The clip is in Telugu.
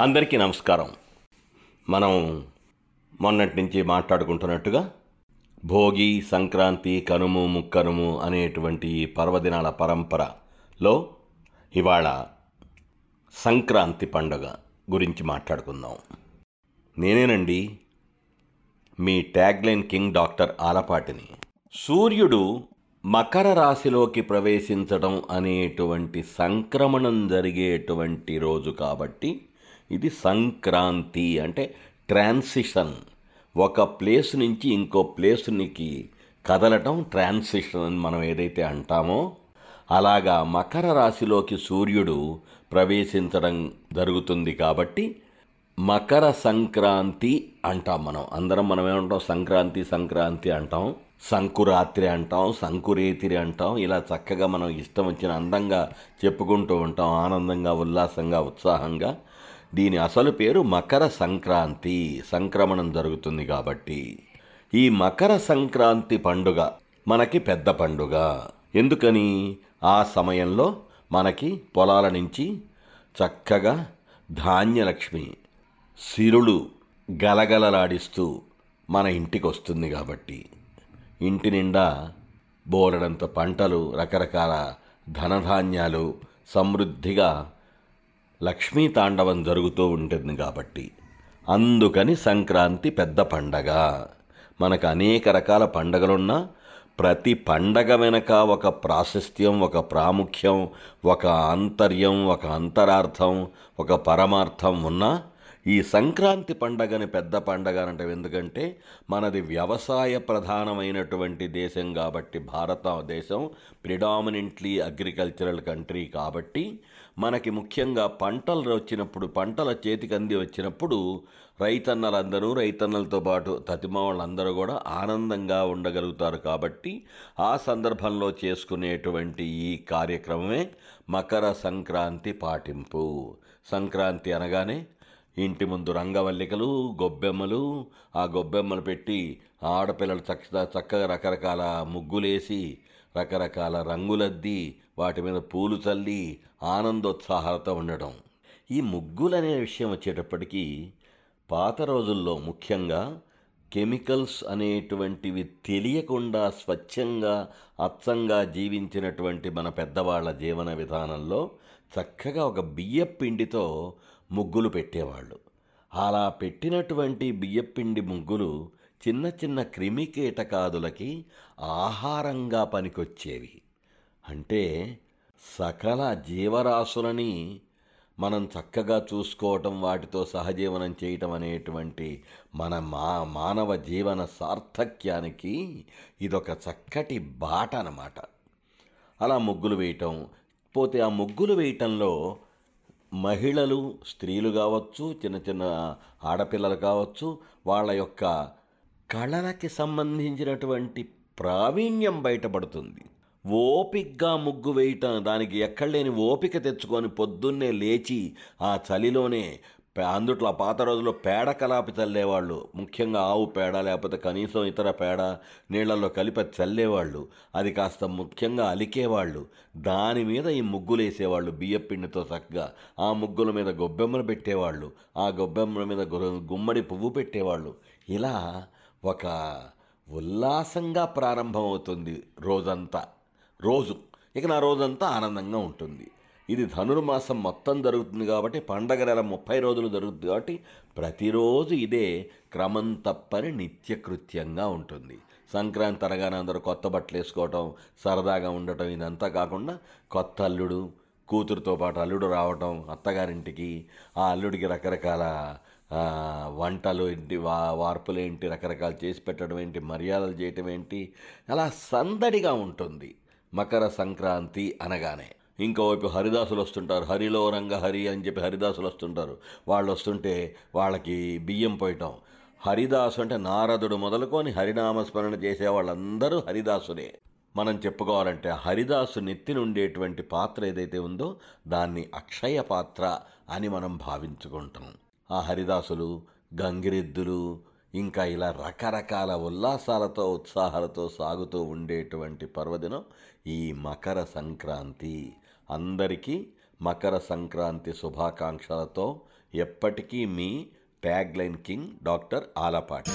అందరికీ నమస్కారం. మనం మొన్నటి నుంచి మాట్లాడుకుంటున్నట్టుగా భోగి సంక్రాంతి కనుము ముక్కనుము అనేటువంటి పర్వదినాల పరంపరలో ఇవాళ సంక్రాంతి పండుగ గురించి మాట్లాడుకుందాం. నేనేనండి మీ ట్యాగ్లైన్ కింగ్ డాక్టర్ ఆలపాటిని. సూర్యుడు మకర రాశిలోకి ప్రవేశించడం అనేటువంటి సంక్రమణం జరిగేటువంటి రోజు కాబట్టి ఇది సంక్రాంతి అంటే ట్రాన్సిషన్. ఒక ప్లేస్ నుంచి ఇంకో ప్లేస్నికి కదలటం ట్రాన్సిషన్ అని మనం ఏదైతే అంటామో అలాగా మకర రాశిలోకి సూర్యుడు ప్రవేశించడం జరుగుతుంది కాబట్టి మకర సంక్రాంతి అంటాం మనం. అందరం మనం ఏమంటాం? సంక్రాంతి సంక్రాంతి అంటాం. సంకురాత్రి అంటాం సంకురేతిరి అంటాం. ఇలా చక్కగా మనం ఇష్టం వచ్చిన అందంగా చెప్పుకుంటూ ఉంటాం. ఆనందంగా ఉల్లాసంగా ఉత్సాహంగా. దీని అసలు పేరు మకర సంక్రాంతి. సంక్రమణం జరుగుతుంది కాబట్టి. ఈ మకర సంక్రాంతి పండుగ మనకి పెద్ద పండుగ. ఎందుకని? ఆ సమయంలో మనకి పొలాల నుంచి చక్కగా ధాన్యలక్ష్మి సిరులు గలగలలాడిస్తూ మన ఇంటికి వస్తుంది కాబట్టి. ఇంటి నిండా బోలెడంత పంటలు రకరకాల ధనధాన్యాలు సమృద్ధిగా లక్ష్మీ తాండవం జరుగుతూ ఉంటుంది కాబట్టి అందుకని సంక్రాంతి పెద్ద పండగ. మనకు అనేక రకాల పండగలున్నా ప్రతి పండగ వెనక ఒక ప్రాశస్త్యం ఒక ప్రాముఖ్యం ఒక ఆంతర్యం ఒక అంతరార్థం ఒక పరమార్థం ఉన్నా ఈ సంక్రాంతి పండగని పెద్ద పండగ అంటే ఎందుకంటే మనది వ్యవసాయ ప్రధానమైనటువంటి దేశం కాబట్టి భారతదేశం ప్రిడామినెంట్లీ అగ్రికల్చరల్ కంట్రీ కాబట్టి మనకి ముఖ్యంగా పంటలు వచ్చినప్పుడు పంటల చేతికి అంది వచ్చినప్పుడు రైతన్నలందరూ రైతన్నలతో పాటు తతిమ వాళ్ళందరూ కూడా ఆనందంగా ఉండగలుగుతారు కాబట్టి ఆ సందర్భంలో చేసుకునేటువంటి ఈ కార్యక్రమమే మకర సంక్రాంతి పాటింపు. సంక్రాంతి అనగానే ఇంటి ముందు రంగవల్లికలు గొబ్బెమ్మలు ఆ గొబ్బెమ్మలు పెట్టి ఆడపిల్లలు చక్క చక్కగా రకరకాల ముగ్గులేసి రకరకాల రంగులద్ది వాటి మీద పూలు చల్లి ఆనందోత్సాహాలతో ఉండడం. ఈ ముగ్గులు అనే విషయం వచ్చేటప్పటికీ పాత రోజుల్లో ముఖ్యంగా కెమికల్స్ అనేటువంటివి తెలియకుండా స్వచ్ఛంగా అచ్చంగా జీవించినటువంటి మన పెద్దవాళ్ళ జీవన విధానంలో చక్కగా ఒక బియ్యపిండితో ముగ్గులు పెట్టేవాళ్ళు. అలా పెట్టినటువంటి బియ్యపిండి ముగ్గులు చిన్న చిన్న క్రిమి కీటకాదులకి ఆహారంగా పనికొచ్చేవి. అంటే సకల జీవరాశులని మనం చక్కగా చూసుకోవటం వాటితో సహజీవనం చేయటం అనేటువంటి మన మా మానవ జీవన సార్థక్యానికి ఇదొక చక్కటి బాట అన్నమాట. అలా ముగ్గులు వేయటం పోతే ఆ ముగ్గులు వేయటంలో మహిళలు స్త్రీలు కావచ్చు చిన్న చిన్న ఆడపిల్లలు కావచ్చు వాళ్ళ యొక్క కళలకి సంబంధించినటువంటి ప్రావీణ్యం బయటపడుతుంది. ఓపిగ్గా ముగ్గు వేయటం దానికి ఎక్కడలేని ఓపిక తెచ్చుకొని పొద్దున్నే లేచి ఆ చలిలోనే అందుట్లో ఆ పాత రోజుల్లో పేడ కలాపి చల్లేవాళ్ళు. ముఖ్యంగా ఆవు పేడ లేకపోతే కనీసం ఇతర పేడ నీళ్ళలో కలిపి చల్లేవాళ్ళు. అది కాస్త ముఖ్యంగా అలికేవాళ్ళు. దాని మీద ఈ ముగ్గులు వేసేవాళ్ళు బియ్యపిండితో చక్కగా. ఆ ముగ్గుల మీద గొబ్బెమ్మలు పెట్టేవాళ్ళు. ఆ గొబ్బెమ్మల మీద గుమ్మడి పువ్వు పెట్టేవాళ్ళు. ఇలా ఒక ఉల్లాసంగా ప్రారంభమవుతుంది రోజంతా. రోజు. ఇక నా రోజంతా ఆనందంగా ఉంటుంది. ఇది ధనుర్మాసం మొత్తం జరుగుతుంది కాబట్టి పండగ నెల ముప్పై రోజులు జరుగుతుంది కాబట్టి ప్రతిరోజు ఇదే క్రమం తప్పని నిత్యకృత్యంగా ఉంటుంది. సంక్రాంతి అనగానే అందరూ కొత్త బట్టలు వేసుకోవటం సరదాగా ఉండటం ఇదంతా కాకుండా కొత్త అల్లుడు కూతురుతో పాటు అల్లుడు రావటం అత్తగారింటికి ఆ అల్లుడికి రకరకాల వంటలు ఏంటి వా వార్పులు ఏంటి రకరకాలు చేసి పెట్టడం ఏంటి మర్యాదలు చేయటం ఏంటి అలా సందడిగా ఉంటుంది. మకర సంక్రాంతి అనగానే. ఇంకోవైపు హరిదాసులు వస్తుంటారు. హరిలో రంగ హరి అని చెప్పి హరిదాసులు వస్తుంటారు. వాళ్ళు వస్తుంటే వాళ్ళకి బియ్యం పోయటం. హరిదాసు అంటే నారదుడు మొదలుకొని హరినామస్మరణ చేసే వాళ్ళందరూ హరిదాసులే. మనం చెప్పుకోవాలంటే హరిదాసు నెత్తిన ఉండేటువంటి పాత్ర ఏదైతే ఉందో దాన్ని అక్షయ పాత్ర అని మనం భావించుకుంటాం. ఆ హరిదాసులు గంగిరెద్దులు ఇంకా ఇలా రకరకాల ఉల్లాసాలతో ఉత్సాహాలతో సాగుతూ ఉండేటువంటి పర్వదినం ఈ మకర సంక్రాంతి. అందరికీ మకర సంక్రాంతి శుభాకాంక్షలతో ఎప్పటికీ మీ tagline king doctor Alapati.